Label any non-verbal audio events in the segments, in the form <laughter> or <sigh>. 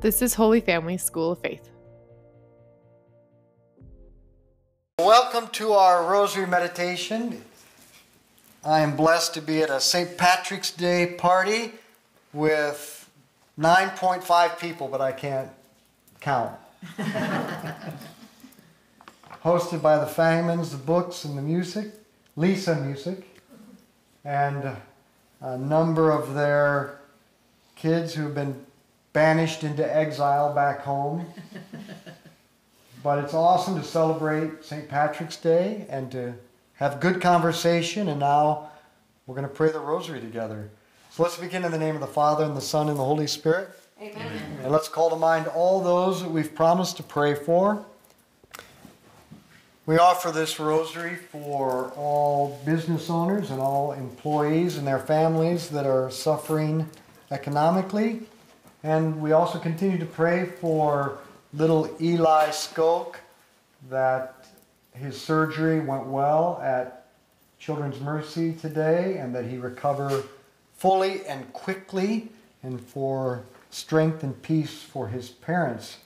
This is Holy Family School of Faith. Welcome to our Rosary Meditation. I am blessed to be at a St. Patrick's Day party with 9.5 people, but I can't count. <laughs> Hosted by the Fangmans, the books, and the music, Lisa Music, and a number of their kids who've been banished into exile back home. <laughs> but it's awesome to celebrate St. Patrick's Day and to have good conversation. And now we're going to pray the rosary together. So let's begin in the name of the Father, and the Son, and the Holy Spirit. Amen. And let's call to mind all those that we've promised to pray for. We offer this rosary for all business owners and all employees and their families that are suffering economically. And we also continue to pray for little Eli Skoke that his surgery went well at Children's Mercy today and that he recover fully and quickly and for strength and peace for his parents.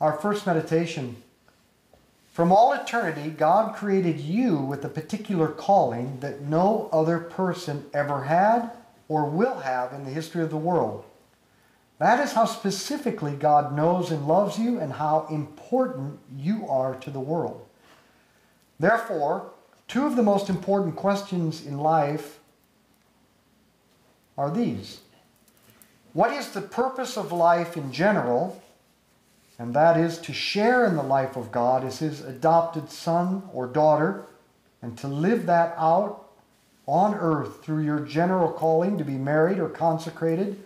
Our first meditation. From all eternity, God created you with a particular calling that no other person ever had or will have in the history of the world. That is how specifically God knows and loves you and how important you are to the world. Therefore, two of the most important questions in life are these What is the purpose of life in general? And that is to share in the life of God as His adopted son or daughter and to live that out on earth through your general calling to be married or consecrated,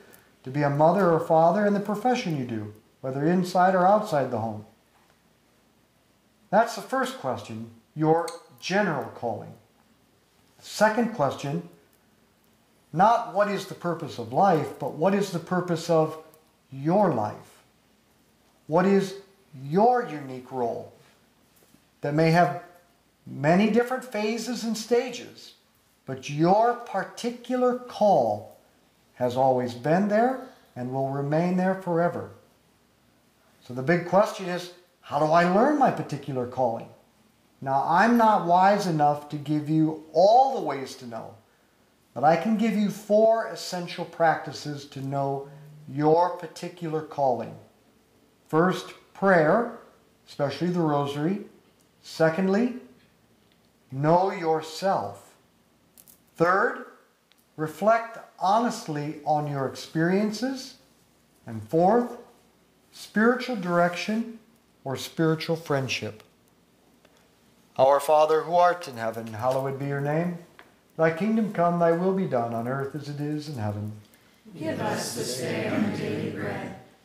to be a mother or father in the profession you do, whether inside or outside the home. That's the first question, your general calling. Second question, not what is the purpose of life, but what is the purpose of your life? What is your unique role that may have many different phases and stages, but your particular call has always been there and will remain there forever. So the big question is how do I learn my particular calling? Now, I'm not wise enough to give you all the ways to know, but I can give you four essential practices to know your particular calling. First, prayer, especially the rosary. Secondly, know yourself. Third, reflect honestly on your experiences. And fourth, spiritual direction or spiritual friendship. Our Father who art in heaven, hallowed be your name. Thy kingdom come, thy will be done on earth as it is in heaven. Give us this day our daily bread,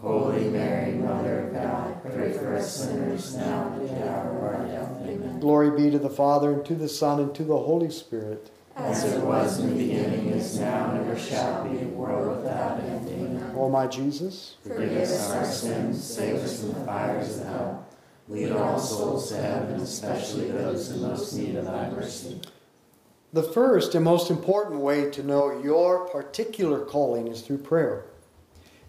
Holy Mary, Mother of God, pray for us sinners now and at the hour of our death. Amen. Glory be to the Father, and to the Son, and to the Holy Spirit. As it was in the beginning, is now, and ever shall be, world without end. Amen. O my Jesus, Forgive us our sins, save us from the fires of hell. Lead all souls to heaven, especially those in most need of thy mercy. the first and most important way to know your particular calling is through prayer.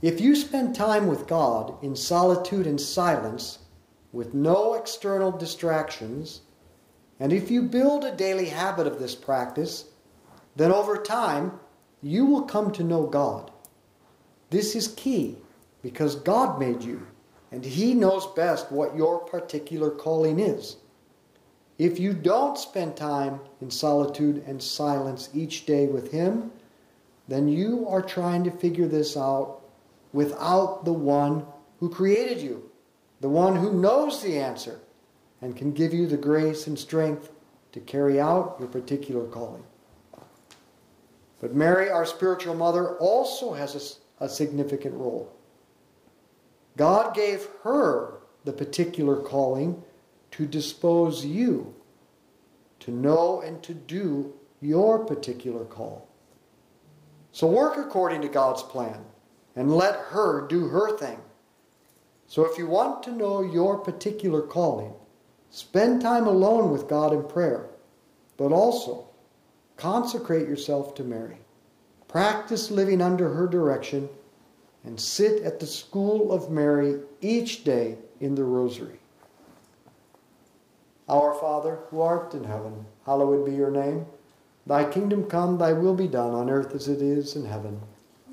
If you spend time with God in solitude and silence, with no external distractions, and if you build a daily habit of this practice, then over time you will come to know God. This is key because God made you, and He knows best what your particular calling is. If you don't spend time in solitude and silence each day with Him, then you are trying to figure this out without the one who created you, the one who knows the answer and can give you the grace and strength to carry out your particular calling. But Mary, our spiritual mother, also has a, a significant role. God gave her the particular calling to dispose you to know and to do your particular call. So work according to God's plan and let her do her thing. So if you want to know your particular calling, spend time alone with God in prayer, but also consecrate yourself to Mary. Practice living under her direction and sit at the school of Mary each day in the rosary. Our Father, who art in heaven, hallowed be your name. Thy kingdom come, thy will be done on earth as it is in heaven.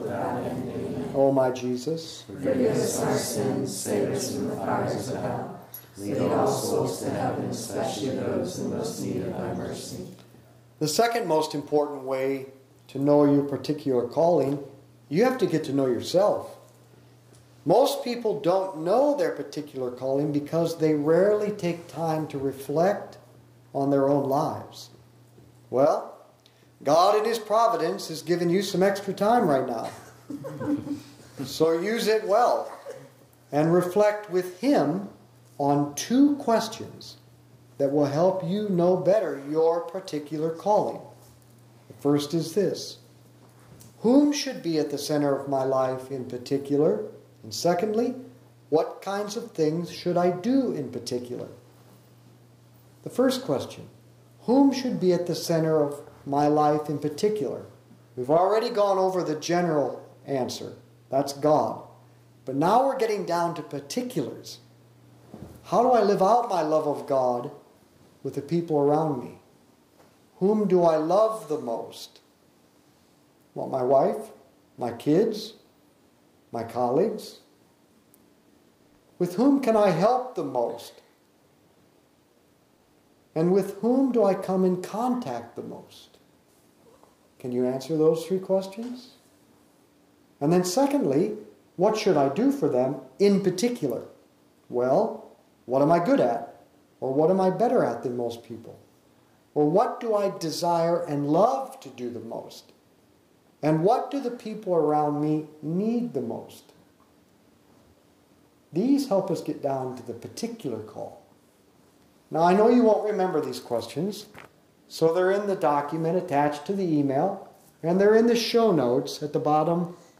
Amen. O my Jesus, Forgive us our sins, save us from the fires of hell. Lead all souls to heaven, especially those in most need of thy mercy. the second most important way to know your particular calling, you have to get to know yourself. Most people don't know their particular calling because they rarely take time to reflect on their own lives. Well, God in His providence has given you some extra time right now. <laughs> so use it well and reflect with Him on two questions that will help you know better your particular calling. The first is this Whom should be at the center of my life in particular? And secondly, what kinds of things should I do in particular? The first question Whom should be at the center of my life in particular? We've already gone over the general answer that's God. But now we're getting down to particulars. How do I live out my love of God with the people around me? Whom do I love the most? Well, my wife, my kids, my colleagues? With whom can I help the most? And with whom do I come in contact the most? Can you answer those three questions? And then, secondly, what should I do for them in particular? Well, what am I good at? Or what am I better at than most people? Or what do I desire and love to do the most? And what do the people around me need the most? These help us get down to the particular call. Now, I know you won't remember these questions, so they're in the document attached to the email, and they're in the show notes at the bottom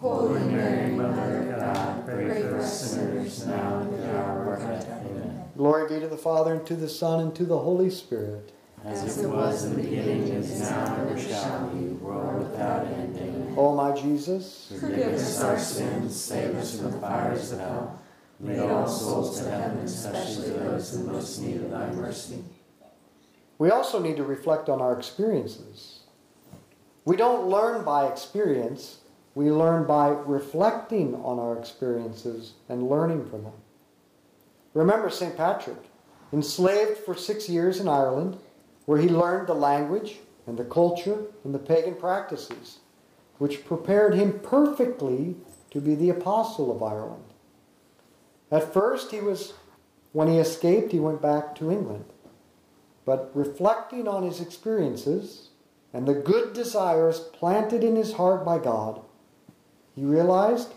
Holy Mary, Mother of God, pray for us sinners now and at the hour of our death. Amen. Glory be to the Father, and to the Son, and to the Holy Spirit. as it was in the beginning, is now, and ever shall be, world without end. Amen. O my Jesus, Forgive us our sins, save us from the fires of hell. Lead all souls to heaven, especially those in most need of thy mercy. we also need to reflect on our experiences. We don't learn by experience, we learn by reflecting on our experiences and learning from them. Remember St. Patrick, enslaved for six years in Ireland, where he learned the language and the culture and the pagan practices, which prepared him perfectly to be the apostle of Ireland. At first, he was, when he escaped, he went back to England. But reflecting on his experiences and the good desires planted in his heart by God, he realized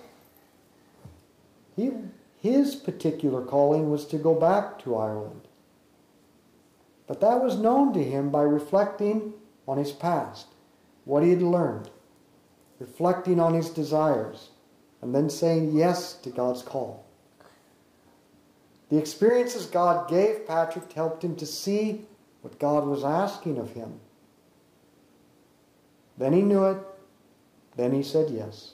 he, his particular calling was to go back to Ireland. But that was known to him by reflecting on his past, what he had learned, reflecting on his desires, and then saying yes to God's call. The experiences God gave Patrick helped him to see what God was asking of him. Then he knew it. Then he said yes.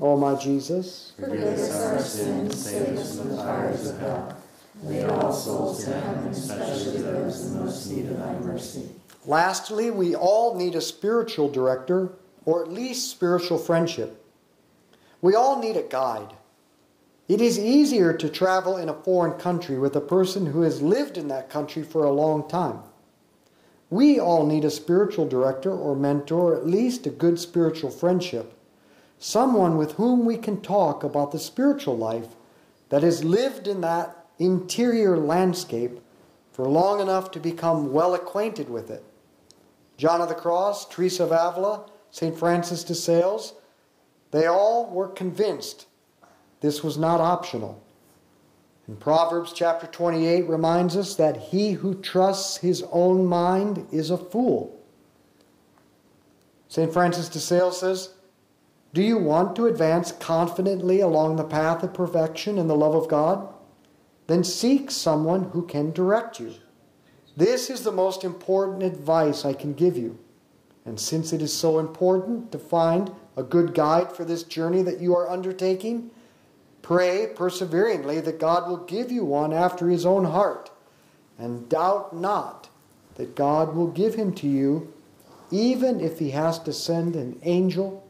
O my Jesus, Forgive us our sins, save us from the fires of hell. Lead all souls to heaven, especially those in most need of thy mercy. Lastly, we all need a spiritual director, or at least spiritual friendship. We all need a guide. It is easier to travel in a foreign country with a person who has lived in that country for a long time. We all need a spiritual director or mentor, or at least a good spiritual friendship. Someone with whom we can talk about the spiritual life that has lived in that interior landscape for long enough to become well acquainted with it. John of the Cross, Teresa of Avila, St. Francis de Sales, they all were convinced this was not optional. And Proverbs chapter 28 reminds us that he who trusts his own mind is a fool, St. Francis de Sales says, Do you want to advance confidently along the path of perfection in the love of God? Then seek someone who can direct you. This is the most important advice I can give you. And since it is so important to find a good guide for this journey that you are undertaking, pray perseveringly that God will give you one after his own heart. And doubt not that God will give him to you, even if he has to send an angel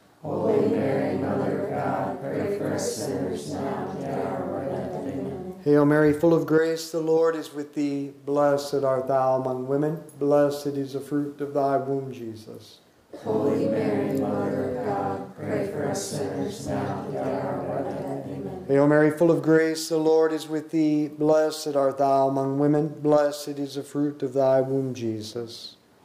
Holy Mary, Mother of God, pray for us sinners now and at the hour of death. Amen. Hail Mary, full of grace, the Lord is with thee. Blessed art thou among women. Blessed is the fruit of thy womb, Jesus. Holy Mary, Mother of God, pray for us sinners now and at the hour of death. Amen. Hail Mary, full of grace, the Lord is with thee. Blessed art thou among women. Blessed is the fruit of thy womb, Jesus.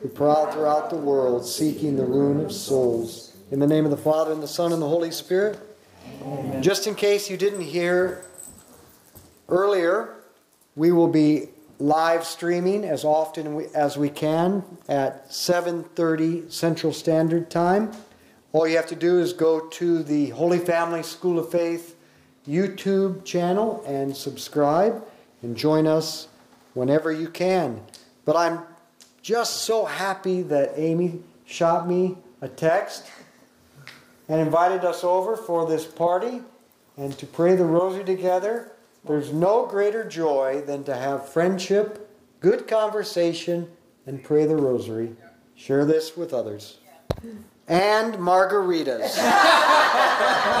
who prowl throughout the world, seeking the ruin of souls. In the name of the Father, and the Son, and the Holy Spirit. Just in case you didn't hear earlier, we will be live streaming as often as we can at 7:30 Central Standard Time. All you have to do is go to the Holy Family School of Faith YouTube channel and subscribe and join us whenever you can. But I'm just so happy that Amy shot me a text and invited us over for this party and to pray the rosary together. There's no greater joy than to have friendship, good conversation, and pray the rosary. Share this with others. And margaritas. <laughs>